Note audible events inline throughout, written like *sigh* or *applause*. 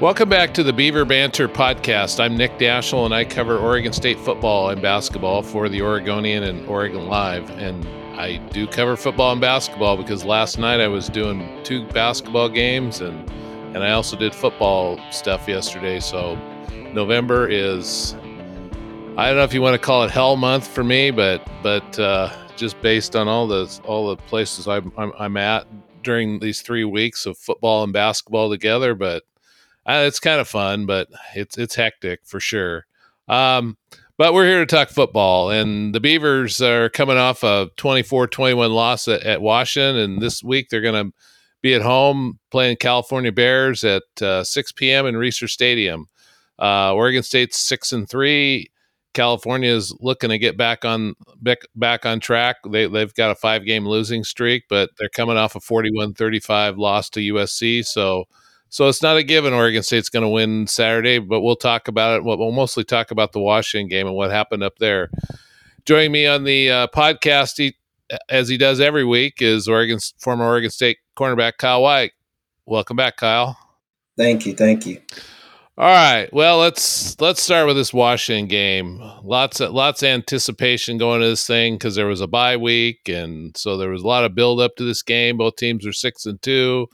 Welcome back to the Beaver Banter podcast. I'm Nick Daschel, and I cover Oregon State football and basketball for the Oregonian and Oregon Live. And I do cover football and basketball because last night I was doing two basketball games, and and I also did football stuff yesterday. So November is I don't know if you want to call it hell month for me, but but uh, just based on all the all the places I'm, I'm I'm at during these three weeks of football and basketball together, but uh, it's kind of fun, but it's it's hectic for sure. Um, but we're here to talk football, and the Beavers are coming off a 24-21 loss at, at Washington, and this week they're going to be at home playing California Bears at uh, 6 p.m. in Reser Stadium. Uh, Oregon State's six and three. California is looking to get back on back, back on track. They they've got a five game losing streak, but they're coming off a 41-35 loss to USC. So so it's not a given Oregon State's going to win Saturday, but we'll talk about it. We'll mostly talk about the Washington game and what happened up there. Joining me on the uh, podcast, he, as he does every week, is Oregon former Oregon State cornerback Kyle White. Welcome back, Kyle. Thank you, thank you. All right, well let's let's start with this Washington game. Lots of lots of anticipation going to this thing because there was a bye week, and so there was a lot of build up to this game. Both teams are six and two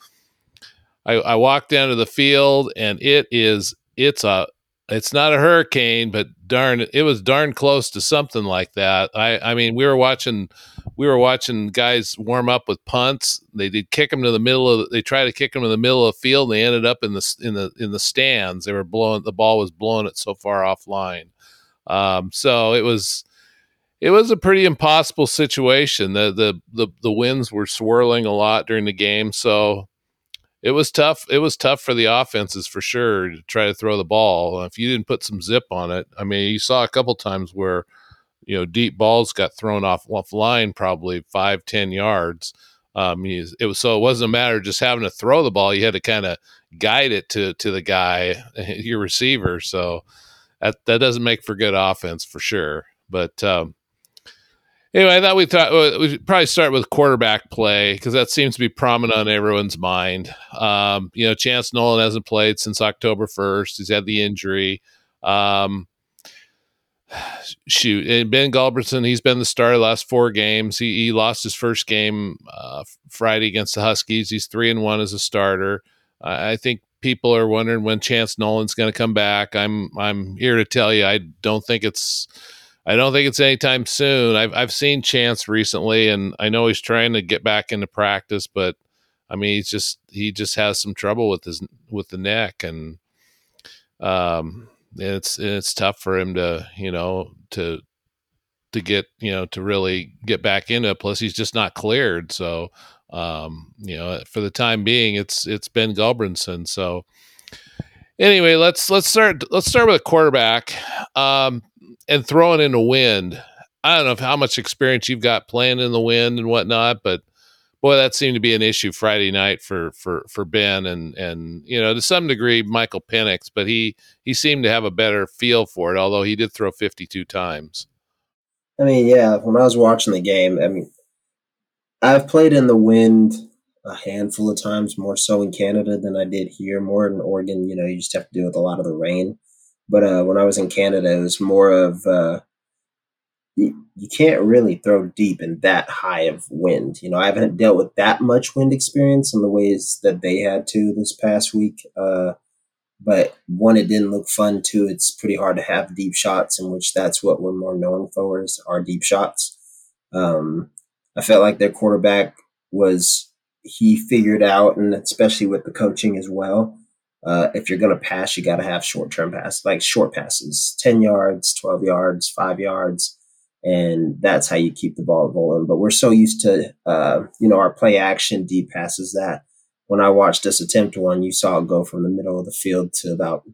I, I walked down to the field and it is it's a it's not a hurricane, but darn, it was darn close to something like that. I, I mean, we were watching, we were watching guys warm up with punts. They did kick them to the middle of. They tried to kick them to the middle of the field. And they ended up in the in the in the stands. They were blowing. The ball was blowing it so far offline. Um, so it was, it was a pretty impossible situation. The the the the winds were swirling a lot during the game. So it was tough. It was tough for the offenses for sure to try to throw the ball. If you didn't put some zip on it, I mean, you saw a couple times where you know deep balls got thrown off off line, probably five ten yards. Um, it was so it wasn't a matter of just having to throw the ball. You had to kind of guide it to to the guy, *laughs* your receiver. So that that doesn't make for good offense for sure. But um, Anyway, I thought we thought we'd probably start with quarterback play because that seems to be prominent on everyone's mind. Um, you know, Chance Nolan hasn't played since October 1st. He's had the injury. Um, *sighs* shoot, and Ben Gulbranson, he's been the starter the last four games. He, he lost his first game uh, Friday against the Huskies. He's three and one as a starter. Uh, I think people are wondering when Chance Nolan's going to come back. I'm I'm here to tell you, I don't think it's I don't think it's anytime soon. I've I've seen Chance recently, and I know he's trying to get back into practice, but I mean, he's just he just has some trouble with his with the neck, and um, it's it's tough for him to you know to to get you know to really get back into it. Plus, he's just not cleared, so um, you know for the time being, it's it's Ben Gulbranson. So anyway, let's let's start let's start with a quarterback. Um, and throwing in the wind. I don't know how much experience you've got playing in the wind and whatnot, but boy, that seemed to be an issue Friday night for for for Ben and and you know to some degree Michael Penix, but he he seemed to have a better feel for it, although he did throw 52 times. I mean, yeah, when I was watching the game, I mean, I've played in the wind a handful of times, more so in Canada than I did here. More in Oregon, you know, you just have to deal with a lot of the rain. But uh, when I was in Canada, it was more of uh, you, you can't really throw deep in that high of wind. You know, I haven't dealt with that much wind experience in the ways that they had to this past week. Uh, but one, it didn't look fun. Two, it's pretty hard to have deep shots, in which that's what we're more known for is our deep shots. Um, I felt like their quarterback was he figured out, and especially with the coaching as well, uh, if you're going to pass, you got to have short term pass, like short passes, 10 yards, 12 yards, five yards. And that's how you keep the ball rolling. But we're so used to, uh, you know, our play action deep passes that when I watched this attempt one, you saw it go from the middle of the field to about,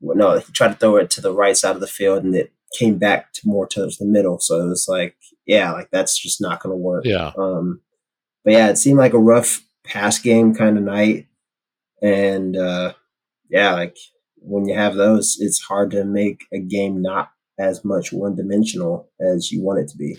well, no, he tried to throw it to the right side of the field and it came back to more towards the middle. So it was like, yeah, like that's just not going to work. Yeah. Um, but yeah, it seemed like a rough pass game kind of night. And uh, yeah, like when you have those, it's hard to make a game not as much one dimensional as you want it to be.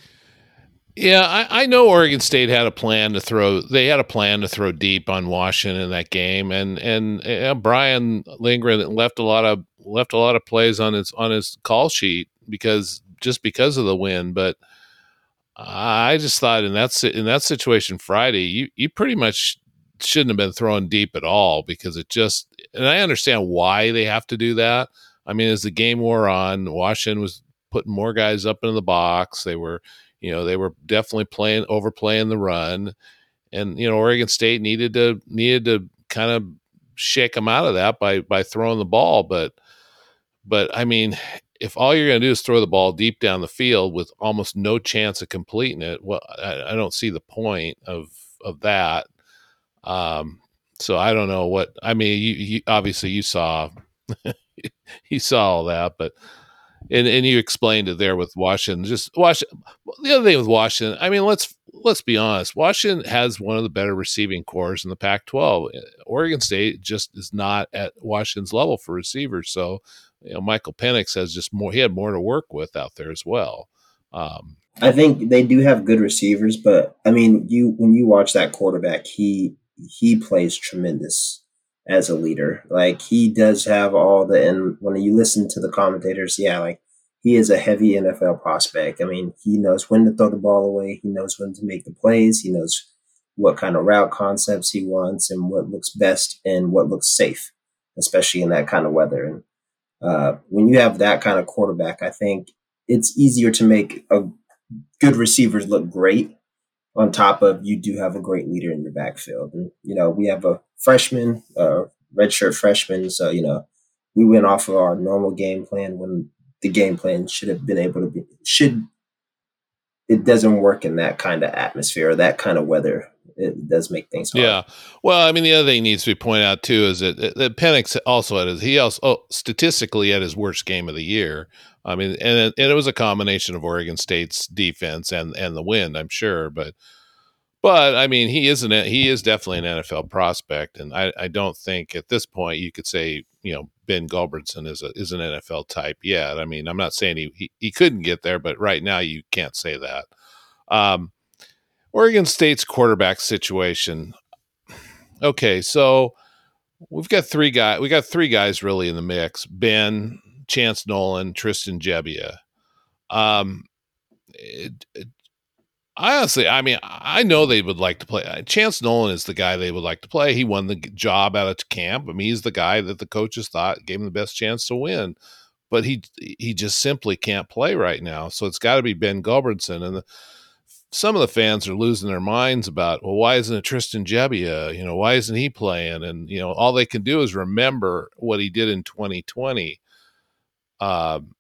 Yeah, I, I, know Oregon State had a plan to throw. They had a plan to throw deep on Washington in that game, and and uh, Brian Lindgren left a lot of left a lot of plays on his on his call sheet because just because of the win. But I just thought in that in that situation Friday, you you pretty much shouldn't have been thrown deep at all because it just. And I understand why they have to do that. I mean, as the game wore on, Washington was putting more guys up into the box. They were you know, they were definitely playing overplaying the run, and you know, Oregon State needed to needed to kind of shake them out of that by by throwing the ball. But but I mean, if all you're going to do is throw the ball deep down the field with almost no chance of completing it, well, I, I don't see the point of of that. Um, so I don't know what I mean. You, you obviously you saw *laughs* you saw all that, but and and you explained it there with Washington. Just Washington. The other thing with Washington, I mean, let's let's be honest. Washington has one of the better receiving corps in the Pac-12. Oregon State just is not at Washington's level for receivers. So, you know, Michael Penix has just more. He had more to work with out there as well. Um, I think they do have good receivers, but I mean, you when you watch that quarterback, he he plays tremendous as a leader. Like he does have all the and when you listen to the commentators, yeah, like he is a heavy NFL prospect. I mean, he knows when to throw the ball away, he knows when to make the plays, he knows what kind of route concepts he wants and what looks best and what looks safe, especially in that kind of weather. And uh, when you have that kind of quarterback, I think it's easier to make a good receivers look great on top of you do have a great leader in your backfield. And, you know, we have a freshman, redshirt freshman. So, you know, we went off of our normal game plan when the game plan should have been able to be, should, it doesn't work in that kind of atmosphere or that kind of weather. It does make things hard. Yeah. Well, I mean, the other thing needs to be pointed out too is that, that Penix also had his, he also, oh, statistically had his worst game of the year. I mean, and it, and it was a combination of Oregon State's defense and and the wind, I'm sure, but but I mean, he isn't. He is definitely an NFL prospect, and I, I don't think at this point you could say you know Ben Gulbranson is a is an NFL type yet. I mean, I'm not saying he he, he couldn't get there, but right now you can't say that. Um, Oregon State's quarterback situation. Okay, so we've got three guys. We got three guys really in the mix: Ben, Chance Nolan, Tristan Gebbia. Um, it, it, honestly, I mean, I know they would like to play. Chance Nolan is the guy they would like to play. He won the job out of camp. I mean, he's the guy that the coaches thought gave him the best chance to win. But he he just simply can't play right now. So it's got to be Ben Gulbranson. And the, some of the fans are losing their minds about, well, why isn't it Tristan Gebbia? You know, why isn't he playing? And you know, all they can do is remember what he did in 2020 um,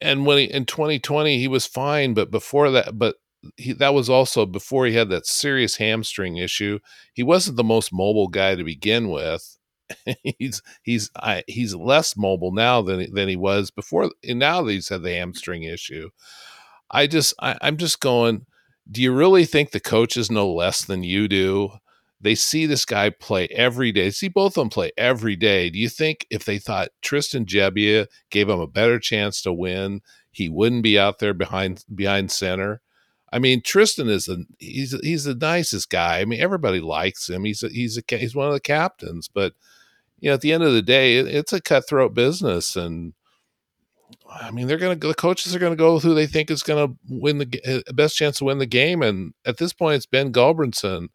and when he in 2020 he was fine, but before that, but he, that was also before he had that serious hamstring issue. He wasn't the most mobile guy to begin with. *laughs* he's he's I, he's less mobile now than than he was before. And now that he's had the hamstring issue, I just I, I'm just going. Do you really think the coaches know less than you do? they see this guy play every day. They see both of them play every day. Do you think if they thought Tristan Gebbia gave him a better chance to win, he wouldn't be out there behind behind center? I mean, Tristan is a he's he's the nicest guy. I mean, everybody likes him. He's a, he's a he's one of the captains, but you know, at the end of the day, it, it's a cutthroat business, and I mean, they're going to the coaches are going to go with who they think is going to win the eh, best chance to win the game, and at this point, it's Ben Gulbranson.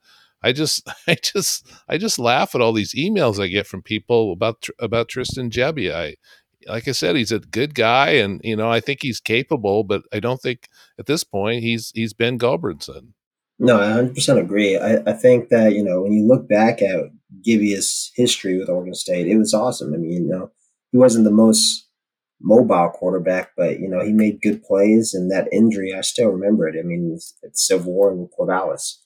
I just, *laughs* I just, I just laugh at all these emails I get from people about about Tristan Gebbia. I, like I said, he's a good guy, and you know, I think he's capable, but I don't think at this point he's he's Ben Gulbranson. No, I 100% agree. I, I think that you know when you look back at Gebbia's history with Oregon State, it was awesome. I mean, you know, he wasn't the most mobile quarterback, but you know, he made good plays. And that injury, I still remember it. I mean, it's, it's Civil War in Corvallis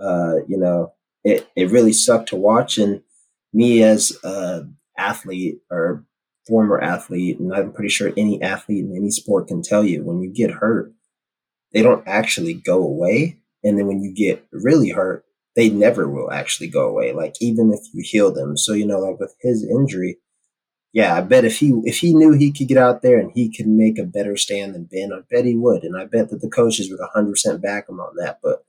uh, you know, it, it really sucked to watch. And me as a athlete or former athlete, and I'm pretty sure any athlete in any sport can tell you when you get hurt, they don't actually go away. And then when you get really hurt, they never will actually go away. Like even if you heal them. So, you know, like with his injury, yeah, I bet if he if he knew he could get out there and he could make a better stand than Ben, I bet he would, and I bet that the coaches would 100 percent back him on that. But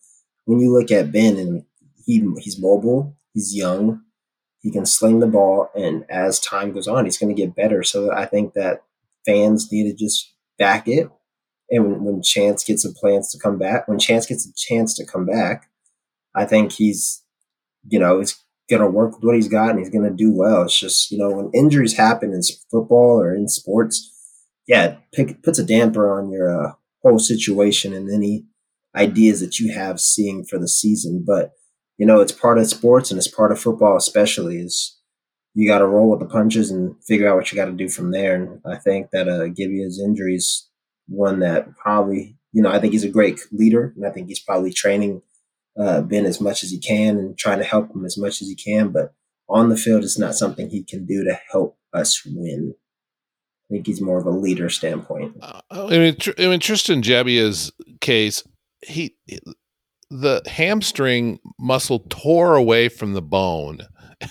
when you look at Ben and he he's mobile, he's young, he can sling the ball, and as time goes on, he's going to get better. So I think that fans need to just back it. And when, when Chance gets a chance to come back, when Chance gets a chance to come back, I think he's, you know, he's to work with what he's got and he's to do well. It's just, you know, when injuries happen in football or in sports, yeah, it puts a damper on your uh, whole situation and any ideas that you have seeing for the season. But, you know, it's part of sports and it's part of football, especially is you got to roll with the punches and figure out what you got to do from there. And I think that uh, Gebbia's injuries, one that probably, you know, I think he's a great leader, and I think he's probably training uh, Ben as much as he can and trying to help him as much as he can. But on the field, it's not something he can do to help us win. I think he's more of a leader standpoint. Uh, I mean, I mean, Tristan Gebbia's case, he the hamstring muscle tore away from the bone.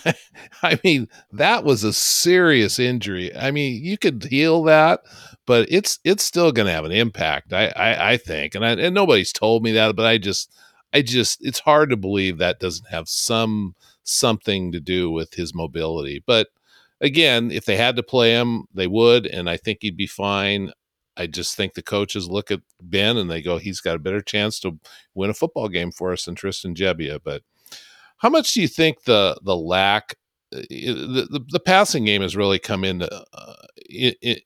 *laughs* I mean, that was a serious injury. I mean, you could heal that, but it's it's still going to have an impact. I I, I think, and I, and nobody's told me that, but I just I just it's hard to believe that doesn't have some something to do with his mobility. But again, if they had to play him, they would, and I think he'd be fine. I just think the coaches look at Ben and they go, he's got a better chance to win a football game for us than Tristan Gebbia. But how much do you think the the lack the, the, passing game has really come into uh,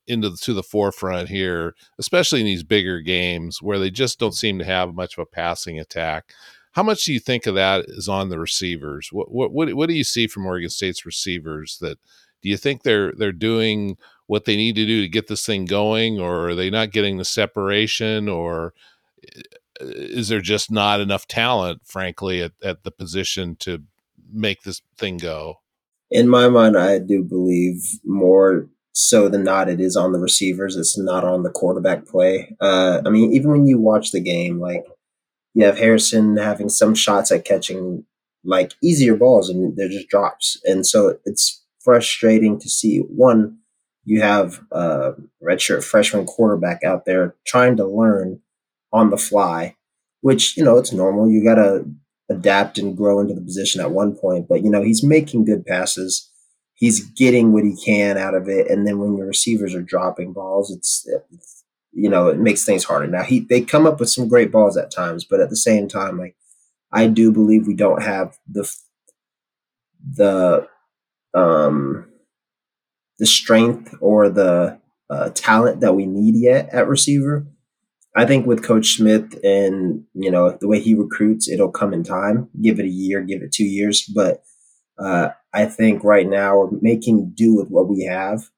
into to the forefront here, especially in these bigger games where they just don't seem to have much of a passing attack. How much do you think of that is on the receivers? What what what, what do you see from Oregon State's receivers? That do you think they're they're doing what they need to do to get this thing going, or are they not getting the separation, or is there just not enough talent, frankly, at, at the position to make this thing go? In my mind, I do believe more so than not, it is on the receivers. It's not on the quarterback play. Uh, I mean, even when you watch the game, like you have Harrison having some shots at catching like easier balls and they're just drops. And so it's frustrating to see one, you have a redshirt freshman quarterback out there trying to learn on the fly, which, you know, it's normal. You got to adapt and grow into the position at one point, but, you know, he's making good passes he's getting what he can out of it. And then when your receivers are dropping balls, it's, it's you know it makes things harder. Now he they come up with some great balls at times, but at the same time, like I do believe we don't have the the um the strength or the uh, talent that we need yet at receiver. I think with Coach Smith and you know the way he recruits, it'll come in time. Give it a year, give it two years, but uh, I think right now we're making do with what we have.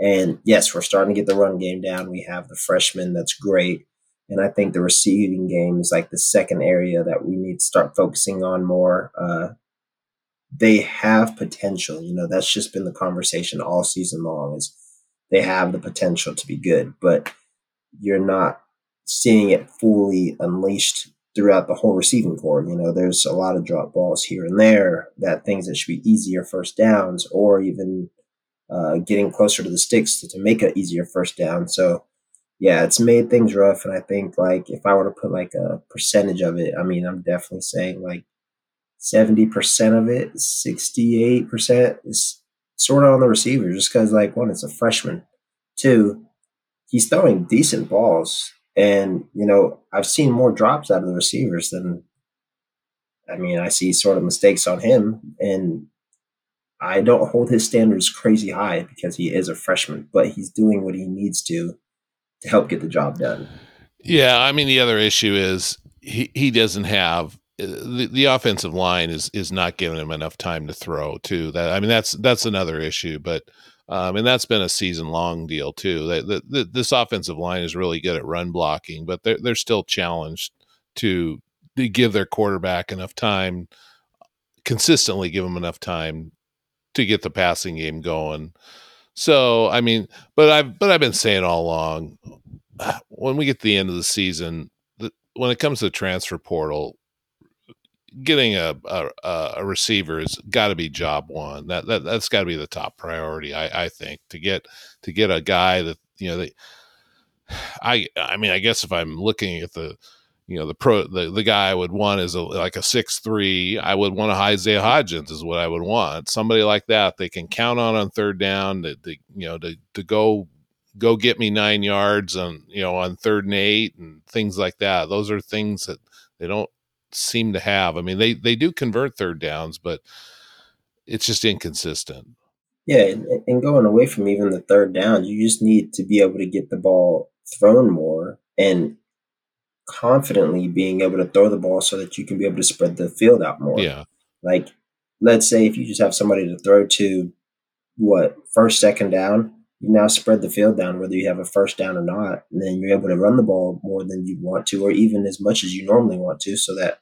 And yes, we're starting to get the run game down. We have the freshman that's great. And I think the receiving game is like the second area that we need to start focusing on more. Uh, they have potential. You know, that's just been the conversation all season long is they have the potential to be good, but you're not seeing it fully unleashed throughout the whole receiving corps. You know, there's a lot of drop balls here and there that things that should be easier first downs or even uh, getting closer to the sticks to, to make an easier first down. So, yeah, it's made things rough. And I think, like, if I were to put like a percentage of it, I mean, I'm definitely saying like 70% of it, 68% is sort of on the receiver just because, like, one, it's a freshman. Two, he's throwing decent balls and, you know, I've seen more drops out of the receivers than, I mean, I see sort of mistakes on him. And I don't hold his standards crazy high because he is a freshman, but he's doing what he needs to to help get the job done. Yeah. I mean, the other issue is he, he doesn't have uh, the, the offensive line is is not giving him enough time to throw too. That I mean that's that's another issue, but um, and that's been a season long deal too. That, that, this offensive line is really good at run blocking, but they're they're still challenged to, to give their quarterback enough time, consistently give him enough time to get the passing game going. So I mean, but I've but I've been saying all along, when we get to the end of the season, the, when it comes to the transfer portal, getting a a, a receiver has got to be job one. That that that's got to be the top priority. I I think to get to get a guy that you know they. I I mean I guess if I'm looking at the you know the pro the, the guy I would want is a, like a six three. I would want a Isaiah Hodgins is what I would want. Somebody like that they can count on on third down to you know to to go go get me nine yards on you know on third and eight and things like that. Those are things that they don't seem to have. I mean, they they do convert third downs, but it's just inconsistent. Yeah, and, and going away from even the third down, you just need to be able to get the ball thrown more and confidently being able to throw the ball so that you can be able to spread the field out more. Yeah. Like, let's say if you just have somebody to throw to, what, first, second down, you now spread the field down, whether you have a first down or not. And then you're able to run the ball more than you want to, or even as much as you normally want to, so that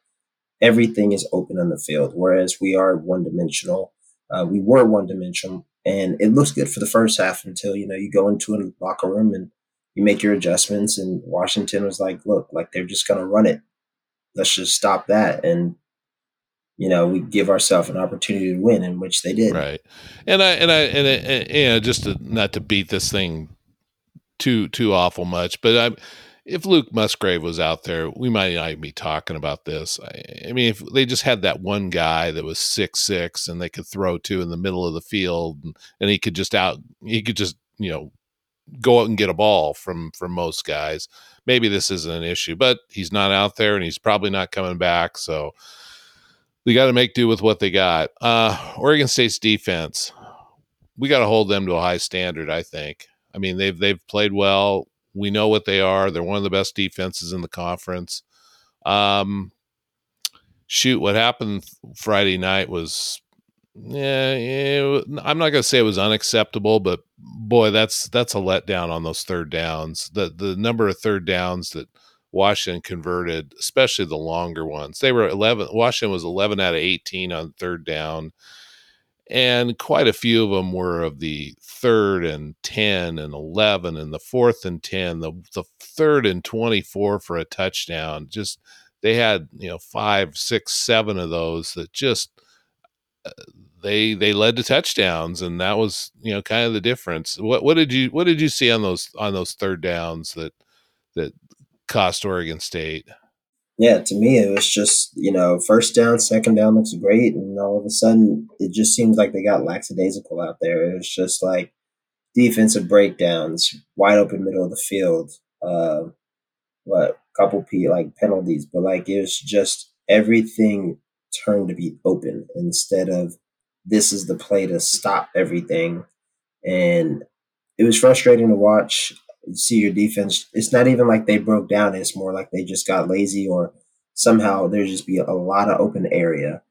everything is open on the field. Whereas we are one dimensional. Uh, we were one dimensional, and it looks good for the first half until you know you go into a locker room and you make your adjustments. And Washington was like, "Look, like they're just going to run it. Let's just stop that." And you know, we give ourselves an opportunity to win, in which they did. Right, and I and I and, and, and just to, not to beat this thing too too awful much, but I, if Luke Musgrave was out there, we might not be talking about this. I, I, mean, if they just had that one guy that was six six and they could throw to in the middle of the field, and, and he could just out, he could just you know go out and get a ball from from most guys. Maybe this isn't an issue, but he's not out there, and he's probably not coming back, so they got to make do with what they got. Uh, Oregon State's defense, we got to hold them to a high standard. I think. I mean, they've they've played well. We know what they are. They're one of the best defenses in the conference. Um, shoot, what happened Friday night was, yeah, yeah I'm not going to say it was unacceptable, but boy, that's that's a letdown on those third downs. The the number of third downs that Washington converted, especially the longer ones. They were 11, Washington was 11 out of 18 on third down. And quite a few of them were of the third and 10 and 11 and the fourth and 10, the, the third and 24 for a touchdown. Just, they had, you know, five, six, seven of those that just, uh, they they led to touchdowns and that was you know kind of the difference what what did you what did you see on those on those third downs that that cost Oregon State. Yeah, to me, it was just, you know, first down, second down looks great. And all of a sudden, it just seems like they got lackadaisical out there. It was just like defensive breakdowns, wide open middle of the field, uh, what, couple P, like penalties. But like, it was just everything turned to be open instead of this is the play to stop everything. And it was frustrating to watch see your defense. It's not even like they broke down. It's more like they just got lazy or somehow there just be a lot of open area,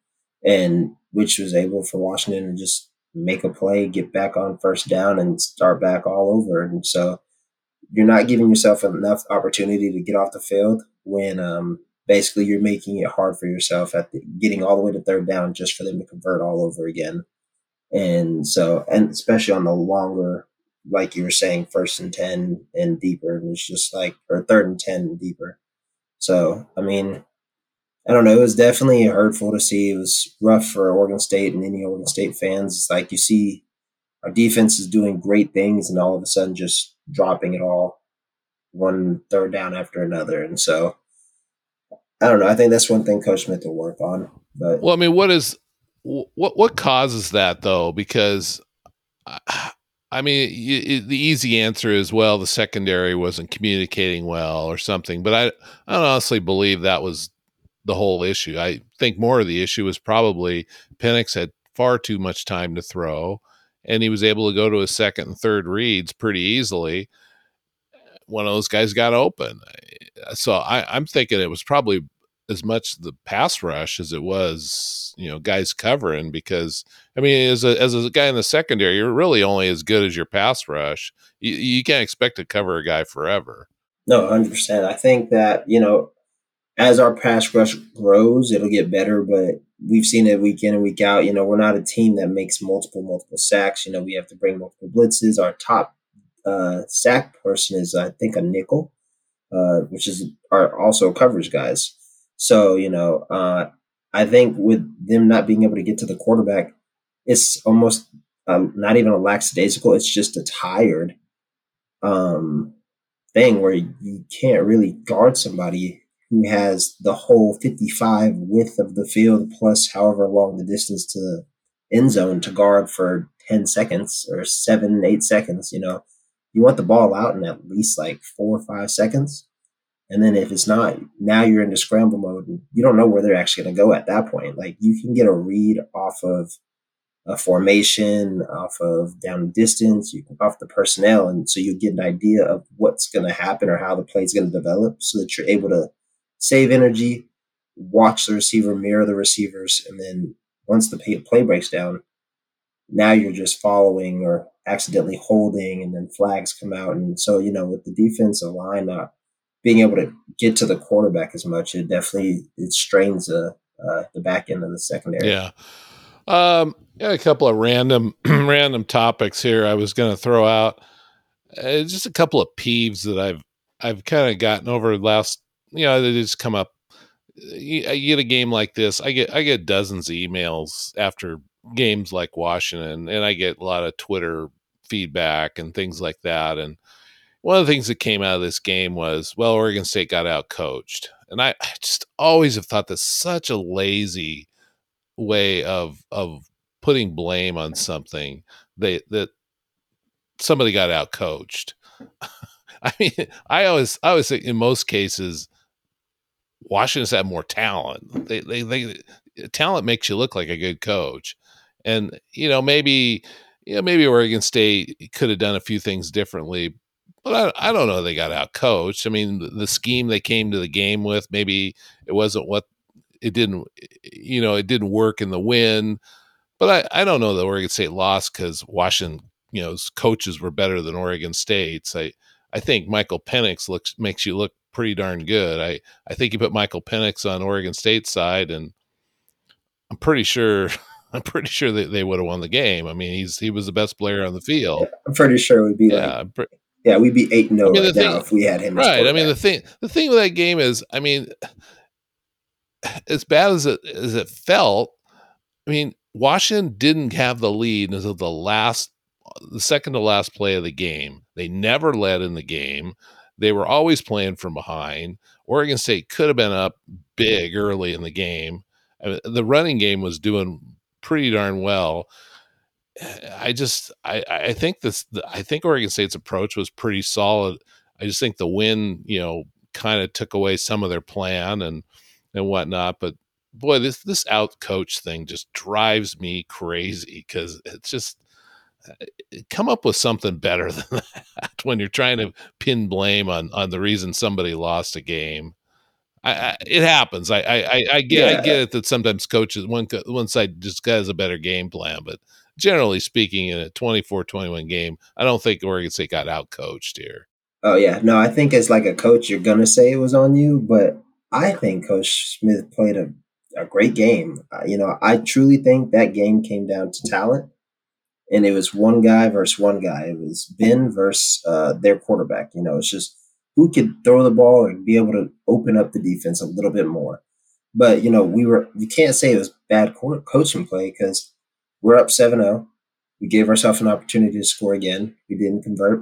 and which was able for Washington to just make a play, get back on first down, and start back all over. And so you're not giving yourself enough opportunity to get off the field when um, basically you're making it hard for yourself at the, getting all the way to third down just for them to convert all over again. And so, and especially on the longer like you were saying, first and 10 and deeper. And it's just like, or third and 10 and deeper. So, I mean, I don't know. It was definitely hurtful to see. It was rough for Oregon State and any Oregon State fans. It's like you see our defense is doing great things and all of a sudden just dropping it all one third down after another. And so, I don't know. I think that's one thing Coach Smith will work on. But well, I mean, what is what what causes that though? Because I mean, you, the easy answer is well, the secondary wasn't communicating well or something. But I, I honestly believe that was the whole issue. I think more of the issue was probably Penix had far too much time to throw, and he was able to go to his second and third reads pretty easily. Eh, One of those guys got open, so I, I'm thinking it was probably as much the pass rush as it was, you know, guys covering because I mean, as a as a guy in the secondary, you're really only as good as your pass rush. You, you can't expect to cover a guy forever. No, hundred percent. I think that you know, as our pass rush grows, it'll get better. But we've seen it week in and week out. You know, we're not a team that makes multiple multiple sacks. You know, we have to bring multiple blitzes. Our top uh, sack person is, I think, a nickel, uh, which is our also coverage guys. So, you know, uh, I think with them not being able to get to the quarterback, it's almost um, not even a lackadaisical. It's just a tired um, thing where you can't really guard somebody who has the whole 55 width of the field plus however long the distance to the end zone to guard for 10 seconds or seven, eight seconds. You know, you want the ball out in at least like four or five seconds. And then if it's not, now you're into scramble mode and you don't know where they're actually going to go at that point. Like you can get a read off of a formation, off of down distance, you can off the personnel, and so you get an idea of what's going to happen or how the play is going to develop, so that you're able to save energy, watch the receiver, mirror the receivers, and then once the play breaks down, now you're just following or accidentally holding, and then flags come out, and so you know with the defensive line not being able to get to the quarterback as much, it definitely it strains the uh, the back end of the secondary. Yeah. Um, yeah, a couple of random *clears throat* random topics here. I was going to throw out uh, just a couple of peeves that I've I've kind of gotten over last. You know, they just come up. You, I get a game like this. I get I get dozens of emails after games like Washington, and I get a lot of Twitter feedback and things like that. And one of the things that came out of this game was, well, Oregon State got out coached, and I, I just always have thought that's such a lazy way of of putting blame on something they that somebody got out coached. *laughs* I mean, I always I always think in most cases Washington's had more talent. They, they they talent makes you look like a good coach. And you know, maybe you know, maybe Oregon State could have done a few things differently, but I, I don't know they got out coached. I mean, the, the scheme they came to the game with, maybe it wasn't what it didn't you know it didn't work in the win. But i, I don't know that oregon state lost because washington you know coaches were better than oregon state's. I i think michael penix looks makes you look pretty darn good. I i think you put michael penix on oregon state's side and i'm pretty sure *laughs* i'm pretty sure that they would have won the game. I mean he's he was the best player on the field. Yeah, i'm pretty sure it would be yeah, like yeah, we'd be eight no I mean, oh right thing, now if we had him. Right. I mean, the thing the thing with that game is, I mean, as bad as it as it felt, I mean, Washington didn't have the lead until the last the second to last play of the game. They never led in the game. They were always playing from behind. Oregon State could have been up big early in the game. I mean, the running game was doing pretty darn well. I just I I think this I think Oregon State's approach was pretty solid. I just think the win, you know, kind of took away some of their plan and and whatnot. But boy, this this out coach thing just drives me crazy because it's just uh, come up with something better *laughs* than that when you're trying to pin blame on on the reason somebody lost a game. I, I, it happens. I, I, I get yeah. I get it that sometimes coaches one one side just has a better game plan, but generally speaking, in a 24-21 game, I don't think Oregon State got out coached here. Oh yeah, no, I think as like a coach, you're gonna say it was on you, but I think Coach Smith played a, a great game. Uh, you know, I truly think that game came down to talent, and it was one guy versus one guy. It was Ben versus uh, their quarterback. You know, it's just who could throw the ball and be able to open up the defense a little bit more. But you know, we were you can't say it was bad co- coaching play because we're up 7-0. We gave ourselves an opportunity to score again. We didn't convert.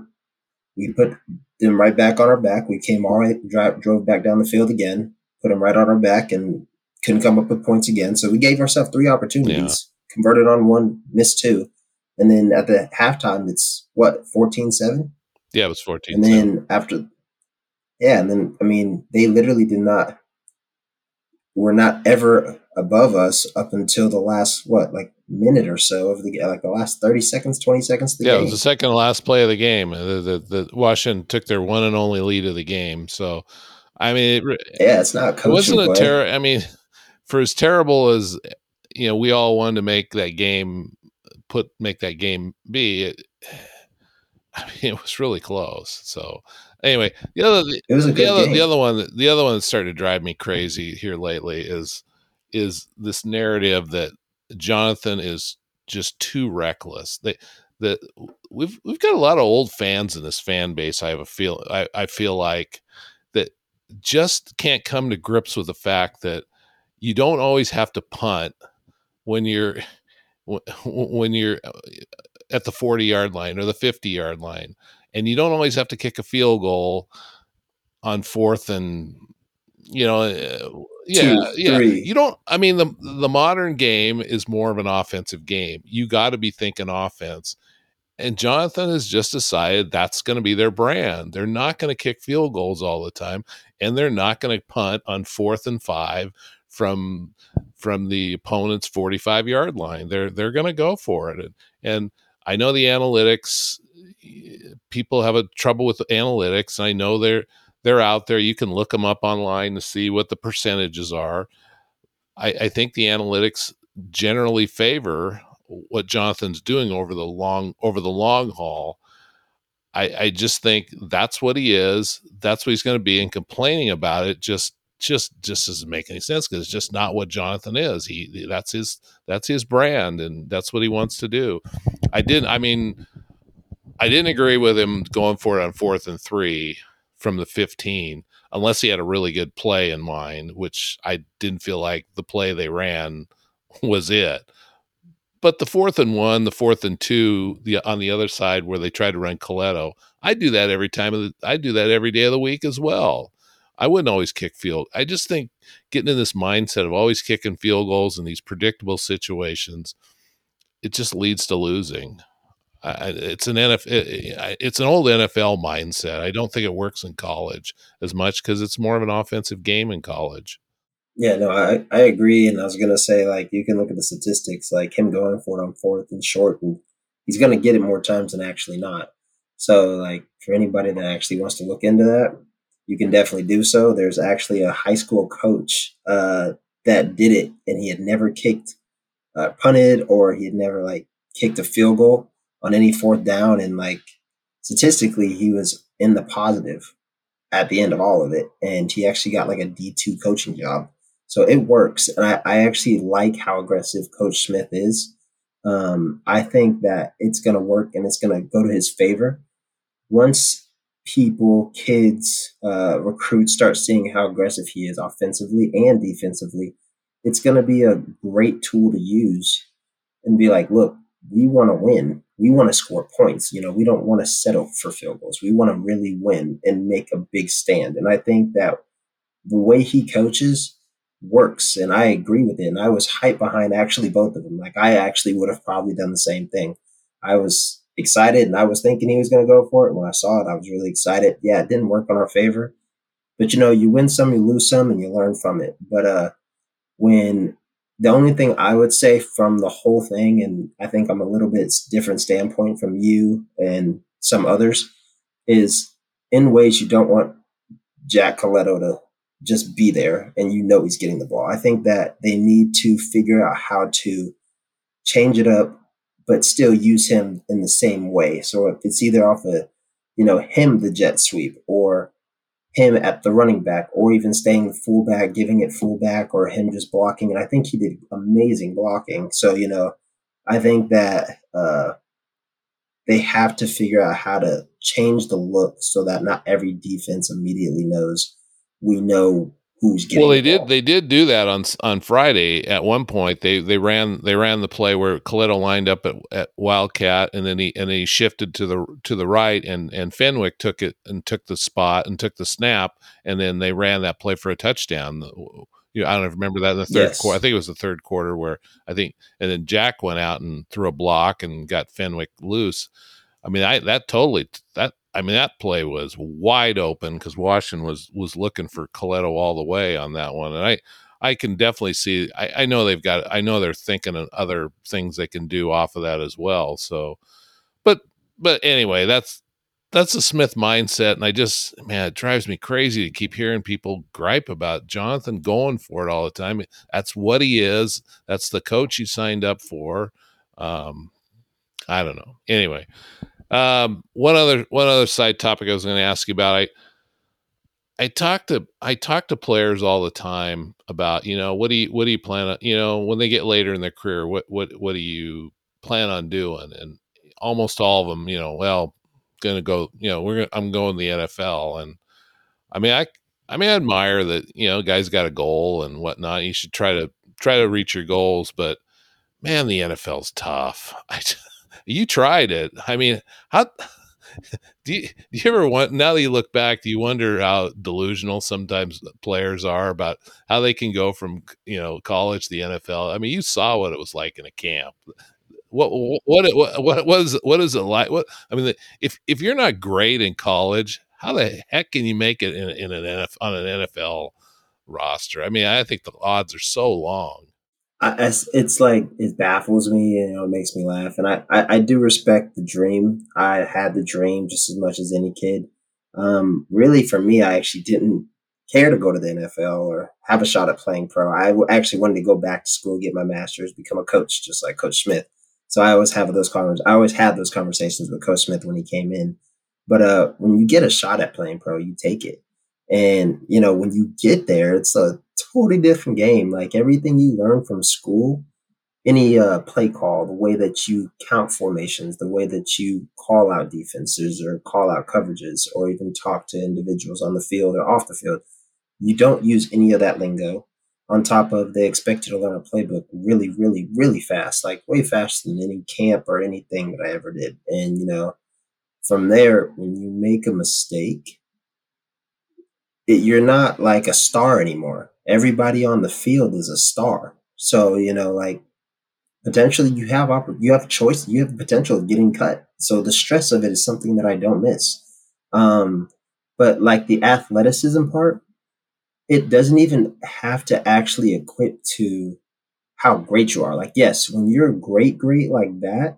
We put them right back on our back. We came all right, drive, drove back down the field again put them right on our back and couldn't come up with points again. So we gave ourselves three opportunities, yeah. converted on one, missed two. And then at the halftime, it's what, 14 7? Yeah, it was 14 And then after, yeah, and then, I mean, they literally did not, were not ever above us up until the last, what, like minute or so of the like the last 30 seconds 20 seconds yeah game. it was the second last play of the game the, the, the washington took their one and only lead of the game so I mean, it, yeah, it's not. It wasn't a terror. I mean, for as terrible as you know, we all wanted to make that game put make that game be. It, *sighs* I mean, it was really close. So anyway, the other it was a the other game. the other one the other one that started to drive me crazy here lately is is this narrative that Jonathan is just too reckless. They that we've we've got a lot of old fans in this fan base. I have a feel I, I feel like that just can't come to grips with the fact that you don't always have to punt when you're *laughs* when you're uh, at the 40 yard line or the 50 yard line and you don't always have to kick a field goal on fourth and you know uh, yeah Two, yeah. three. you don't i mean the the modern game is more of an offensive game. You got to be thinking offense. And jonathan has just decided that's going to be their brand. They're not going to kick field goals all the time and they're not going to punt on fourth and five from from the opponent's 45 yard line. They're they're going to go for it. And, and i know the analytics people have a trouble with analytics. And i know they're they're out there. You can look them up online to see what the percentages are. I, I think the analytics generally favor what Jonathan's doing over the long over the long haul. I, I just think that's what he is. That's what he's going to be, and complaining about it just just just doesn't make any sense because it's just not what Jonathan is. He that's his that's his brand, and that's what he wants to do. I didn't. I mean, I didn't agree with him going for it on fourth and three from the 15 unless he had a really good play in mind which i didn't feel like the play they ran *laughs* was it. But the fourth and one the fourth and two the on the other side where they tried to run Colletto i do that every time of the, i do that every day of the week as well. I wouldn't always kick field i just think getting in this mindset of always kicking field goals in these predictable situations it just leads to losing it's an NFL, it's an old NFL mindset. I don't think it works in college as much because it's more of an offensive game in college. Yeah, no, I, I agree. And I was gonna say, like, you can look at the statistics, like him going for it on fourth and short, and he's gonna get it more times than actually not. So, like, for anybody that actually wants to look into that, you can definitely do so. There's actually a high school coach uh, that did it, and he had never kicked, uh, punted, or he had never like kicked a field goal on any fourth down. And like statistically, he was in the positive at the end of all of it. And he actually got like a D2 coaching job. So it works. And I, I actually like how aggressive Coach Smith is. Um, I think that it's going to work and it's going to go to his favor. Once people, kids, uh, recruits start seeing how aggressive he is offensively and defensively, it's going to be a great tool to use and be like, look, we want to win. We want to score points. You know, we don't want to settle for field goals. We want to really win and make a big stand. And I think that the way he coaches works. And I agree with it. And I was hyped behind actually both of them. Like I actually would have probably done the same thing. I was excited and I was thinking he was going to go for it. When I saw it, I was really excited. Yeah, it didn't work on our favor. But you know, you win some, you lose some, and you learn from it. But uh when the only thing I would say from the whole thing, and I think I'm a little bit different standpoint from you and some others, is in ways you don't want Jack Colletto to just be there and you know he's getting the ball. I think that they need to figure out how to change it up, but still use him in the same way. So if it's either off a, you know, him the jet sweep or him at the running back or even staying fullback, giving it fullback or him just blocking. And I think he did amazing blocking. So, you know, I think that uh, they have to figure out how to change the look so that not every defense immediately knows we know who's getting. Well, they the did. They did do that on on Friday. At one point, they they ran they ran the play where Colletto lined up at, at Wildcat, and then he and then he shifted to the to the right, and and Fenwick took it and took the spot and took the snap, and then they ran that play for a touchdown. You know, I don't remember that in the third yes. quarter. I think it was the third quarter where I think, and then Jack went out and threw a block and got Fenwick loose. I mean, I that totally that I mean, that play was wide open because Washington was was looking for Colletto all the way on that one, and I I can definitely see. I, I know they've got. I know they're thinking of other things they can do off of that as well. So, but but anyway, that's that's a Smith mindset, and I just man, it drives me crazy to keep hearing people gripe about Jonathan going for it all the time. That's what he is. That's the coach he signed up for. Um, I don't know. Anyway, um, one other one other side topic I was going to ask you about. I I talk to I talk to players all the time about you know what do you what do you plan on you know when they get later in their career what what what do you plan on doing and almost all of them you know well gonna go you know we're gonna, I'm going the NFL and I mean I I mean, I admire that you know guys got a goal and whatnot. You should try to try to reach your goals, but man, the NFL's tough. *laughs* I, you tried it. I mean, how *laughs* do you, do you ever want now that you look back do you wonder how delusional sometimes players are about how they can go from you know college to the nfl i mean you saw what it was like in a camp. What what what what, what is what is it like? What i mean if if you're not great in college how the heck can you make it in, in an NFL, on an nfl roster? I mean i think the odds are so long I, it's like it baffles me and you know, it makes me laugh. And I, I, I, do respect the dream. I had the dream just as much as any kid. Um, really, for me, I actually didn't care to go to the NFL or have a shot at playing pro. I actually wanted to go back to school, get my master's, become a coach, just like Coach Smith. So I always have those conversations. I always had those conversations with Coach Smith when he came in. But uh, when you get a shot at playing pro, you take it. And you know, when you get there, it's a totally different game. Like everything you learn from school, any uh, play call, the way that you count formations, the way that you call out defenses or call out coverages, or even talk to individuals on the field or off the field, you don't use any of that lingo. On top of they expect you to learn a playbook really, really, really fast, like way faster than any camp or anything that I ever did. And you know, from there, when you make a mistake, it, you're not like a star anymore. Everybody on the field is a star. So, you know, like potentially you have oppor- you have a choice, you have the potential of getting cut. So the stress of it is something that I don't miss. Um, but like the athleticism part, it doesn't even have to actually equate to how great you are. Like, yes, when you're great, great like that,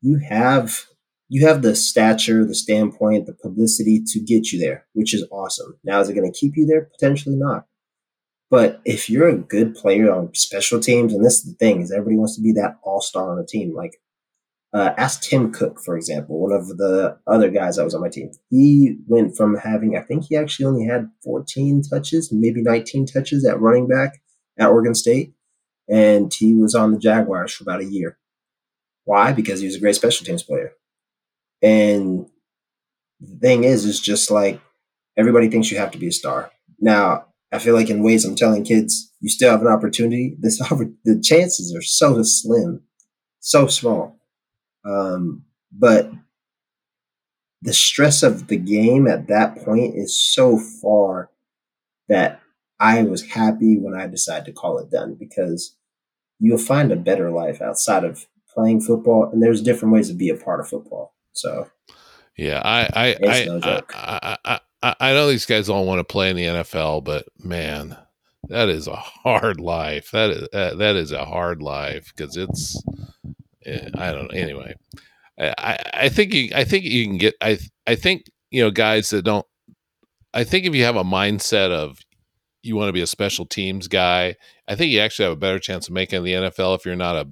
you have you have the stature, the standpoint, the publicity to get you there, which is awesome. Now, is it going to keep you there? Potentially not. But if you're a good player on special teams, and this is the thing, is everybody wants to be that all star on a team. Like, uh, ask Tim Cook, for example, one of the other guys that was on my team. He went from having, I think he actually only had 14 touches, maybe 19 touches at running back at Oregon State, and he was on the Jaguars for about a year. Why? Because he was a great special teams player. And the thing is, is just like everybody thinks you have to be a star. Now, I feel like in ways I'm telling kids, you still have an opportunity. *laughs* This the chances are so slim, so small. Um, but the stress of the game at that point is so far that I was happy when I decided to call it done because you'll find a better life outside of playing football, and there's different ways to be a part of football. So, yeah, I I I, no I, I, I, know these guys all want to play in the NFL, but man, that is a hard life. That is uh, that is a hard life because it's eh, I don't know. Anyway, I, I think you I think you can get I I think you know guys that don't. I think if you have a mindset of you want to be a special teams guy, I think you actually have a better chance of making the NFL if you're not a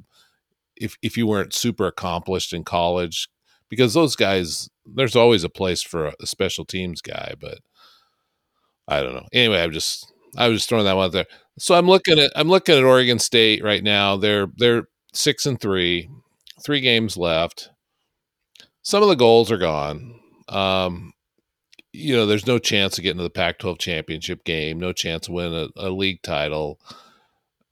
if if you weren't super accomplished in college because those guys, there's always a place for a, a special teams guy, but I don't know. Anyway, I'm just I was just throwing that one out there. So I'm looking at I'm looking at Oregon State right now. They're they're six and three, three games left. Some of the goals are gone. Um, you know, there's no chance of getting to the Pac-12 championship game. No chance of winning a, a league title.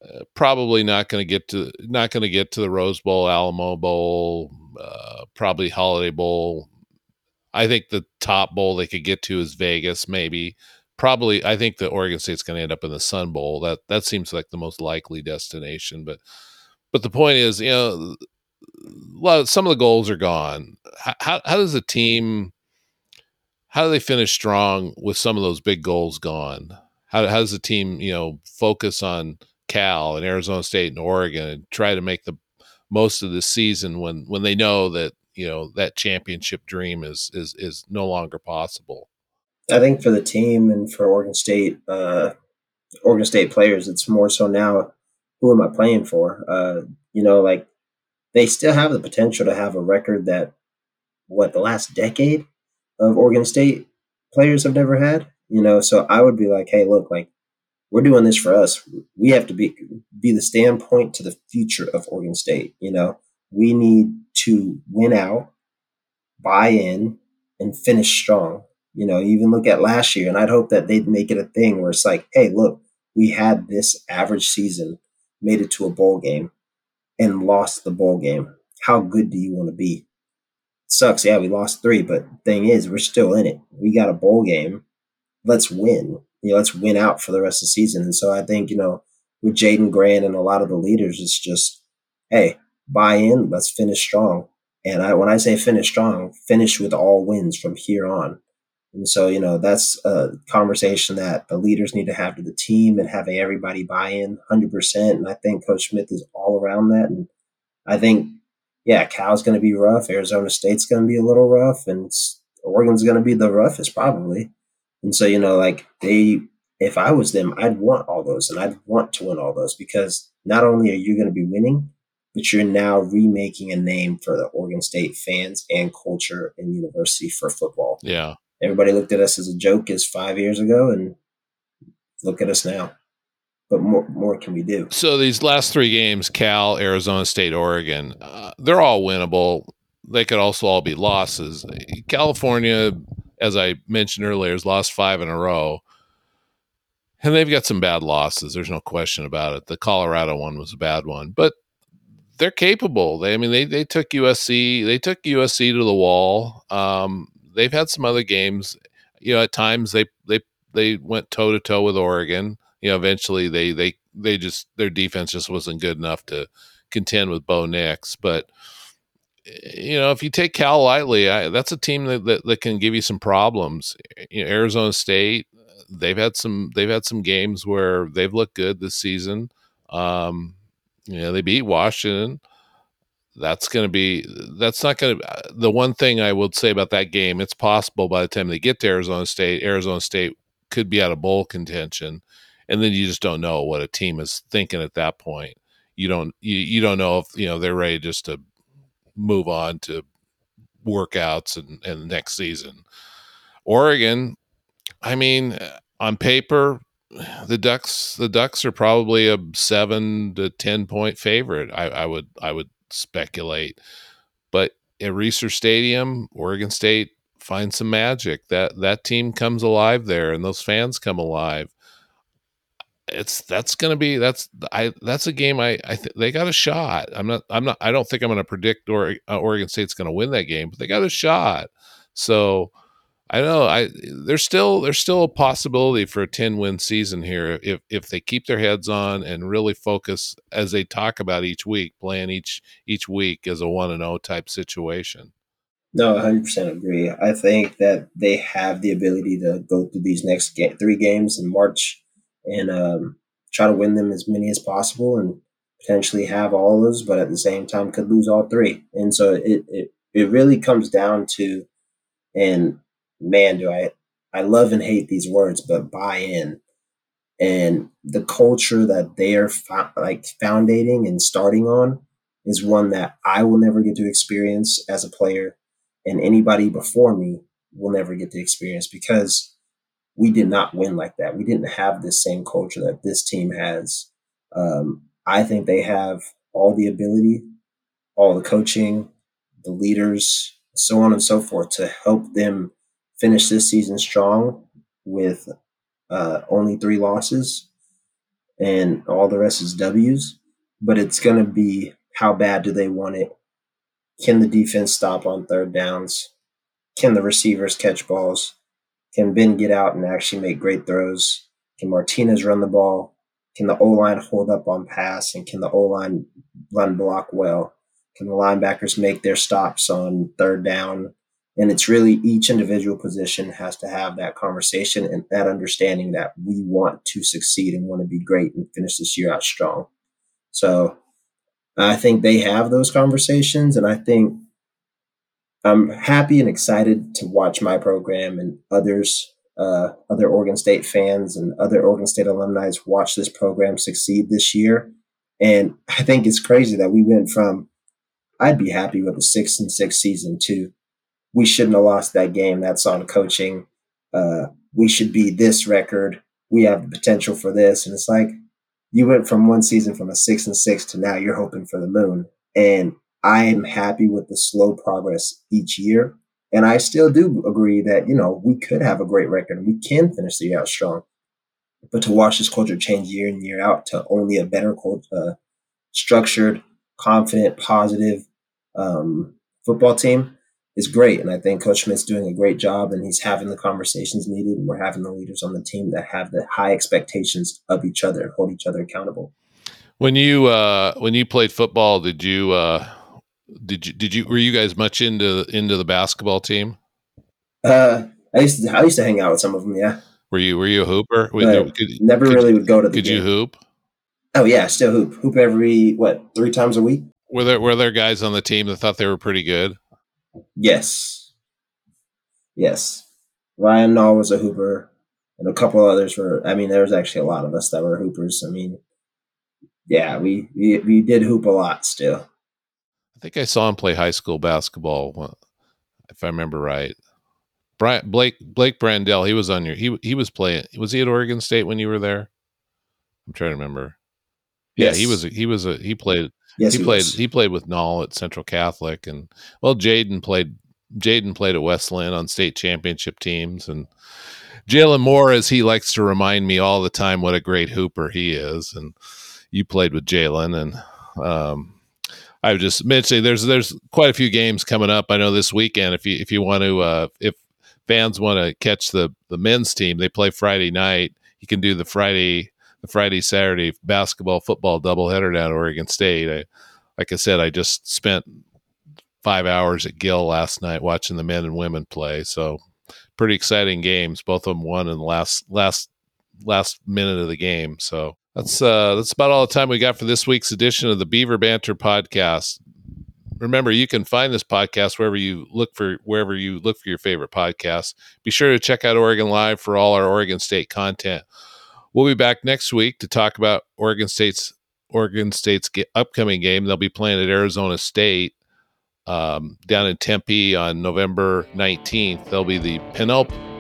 Uh, probably not going to get to not going to get to the Rose Bowl, Alamo Bowl, uh, probably Holiday Bowl. I think the top bowl they could get to is Vegas, maybe. Probably, I think the Oregon State's going to end up in the Sun Bowl. That that seems like the most likely destination. But but the point is, you know, some of the goals are gone. How, how does a team? How do they finish strong with some of those big goals gone? How, how does the team, you know, focus on Cal and Arizona State and Oregon and try to make the most of the season when when they know that you know that championship dream is is is no longer possible. I think for the team and for Oregon State, uh, Oregon State players, it's more so now. Who am I playing for? Uh, you know, like they still have the potential to have a record that what the last decade of Oregon State players have never had. You know, so I would be like, hey, look, like we're doing this for us. We have to be be the standpoint to the future of Oregon State. You know, we need to win out, buy in, and finish strong. You know, even look at last year, and I'd hope that they'd make it a thing where it's like, hey, look, we had this average season, made it to a bowl game, and lost the bowl game. How good do you want to be? sucks. Yeah, we lost three, but thing is, we're still in it. We got a bowl game. Let's win. You know, let's win out for the rest of the season. And so I think, you know, with Jaydon Grant and a lot of the leaders, it's just, hey, buy in, let's finish strong. And I, when I say finish strong, finish with all wins from here on. And so, you know, that's a conversation that the leaders need to have to the team and having everybody buy in 100%. And I think Coach Smith is all around that. And I think yeah, Cal's going to be rough. Arizona State's going to be a little rough, and Oregon's going to be the roughest probably. And so, you know, like they, if I was them, I'd want all those, and I'd want to win all those because not only are you going to be winning, but you're now remaking a name for the Oregon State fans and culture and university for football. Yeah. Everybody looked at us as a joke as five years ago, and look at us now but more, more can we do? So these last three games, Cal, Arizona State, Oregon, uh, they're all winnable. They could also all be losses. California, as I mentioned earlier, has lost five in a row. And they've got some bad losses. There's no question about it. The Colorado one was a bad one, but they're capable. They, I mean, they, they took USC, they took USC to the wall. Um, they've had some other games. You know, at times they, they, they went toe to toe with Oregon you know, eventually they they they just their defense just wasn't good enough to contend with Bo Nix. But you know, if you take Cal lightly, I, that's a team that, that, that can give you some problems. You know, Arizona State, they've had some they've had some games where they've looked good this season. Um, you know, they beat Washington. That's going to be that's not going to the one thing I would say about that game. It's possible by the time they get to Arizona State, Arizona State could be out of bowl contention and then you just don't know what a team is thinking at that point. You don't you, you don't know if you know they're ready just to move on to workouts and, and next season. Oregon, I mean, uh, on paper, the Ducks the Ducks are probably a seven to ten point favorite. I, I would I would speculate, but at Reser Stadium, Oregon State finds some magic. That that team comes alive there, and those fans come alive it's that's going to be that's I that's a game I I th- they got a shot. I'm not I'm not I don't think I'm going to predict or uh, Oregon State's going to win that game, but they got a shot. So I know I there's still there's still a possibility for a 10 win season here if if they keep their heads on and really focus as they talk about each week, playing each each week as a 1 and 0 type situation. No, 100% agree. I think that they have the ability to go through these next three games in March and um, try to win them as many as possible and potentially have all of those, but at the same time could lose all three. And so it, it, it really comes down to, and man, do I, I love and hate these words, but buy in and the culture that they are fo- like foundating and starting on is one that I will never get to experience as a player and anybody before me will never get to experience because we did not win like that. We didn't have the same culture that this team has. Um, I think they have all the ability, all the coaching, the leaders, so on and so forth to help them finish this season strong with uh, only three losses and all the rest is W's. But it's going to be how bad do they want it? Can the defense stop on third downs? Can the receivers catch balls? Can Ben get out and actually make great throws? Can Martinez run the ball? Can the O line hold up on pass? And can the O line run block well? Can the linebackers make their stops on third down? And it's really each individual position has to have that conversation and that understanding that we want to succeed and want to be great and finish this year out strong. So I think they have those conversations. And I think I'm happy and excited to watch my program and others, uh, other Oregon State fans and other Oregon State alumni watch this program succeed this year. And I think it's crazy that we went from I'd be happy with a six and six season to we shouldn't have lost that game. That's on coaching. Uh, we should be this record. We have the potential for this. And it's like you went from one season from a six and six to now you're hoping for the moon. And I am happy with the slow progress each year. And I still do agree that, you know, we could have a great record. We can finish the year out strong. But to watch this culture change year in, year out to only a better culture, uh, structured, confident, positive um, football team is great. And I think Coach Smith's doing a great job and he's having the conversations needed. And we're having the leaders on the team that have the high expectations of each other and hold each other accountable. When you uh, when you played football, did you uh, did you did you were you guys much into into the basketball team? Uh, I used to I used to hang out with some of them. Yeah. Were you were you a hooper? Could, never could, really would go to the. Could game. you hoop? Oh yeah, still hoop. Hoop every what three times a week. Were there were there guys on the team that thought they were pretty good? Yes. Yes. Ryan Nall was a hooper, and a couple others were. I mean, there was actually a lot of us that were hoopers. I mean, yeah, we we, we did hoop a lot still. I think I saw him play high school basketball, if I remember right. Brian Blake Blake Brandel, he was on your he he was playing. Was he at Oregon State when you were there? I'm trying to remember. Yeah, he was. He was a. He played. Yes, he, he played. Was. He played with Nall at Central Catholic, and well, Jaden played. Jaden played at West Linn on state championship teams, and Jalen Moore, as he likes to remind me all the time, what a great hooper he is. And you played with Jalen, and um, I was just mentioning there's there's quite a few games coming up. I know this weekend. If you if you want to uh, if fans want to catch the the men's team, they play Friday night. You can do the Friday the Friday Saturday basketball football doubleheader down at Oregon State. I, like I said, I just spent five hours at Gill last night watching the men and women play. So pretty exciting games. Both of them won in the last last last minute of the game. So that's uh that's about all the time we got for this week's edition of the Beaver Banter podcast. Remember, you can find this podcast wherever you look for wherever you look for your favorite podcasts. Be sure to check out Oregon Live for all our Oregon State content. We'll be back next week to talk about Oregon State's Oregon State's upcoming game. They'll be playing at Arizona State um, down in Tempe on November 19th. They'll be the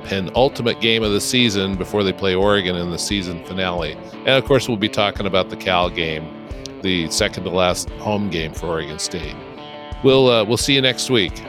penultimate game of the season before they play Oregon in the season finale. And of course, we'll be talking about the Cal game, the second to last home game for Oregon State. We'll uh, we'll see you next week.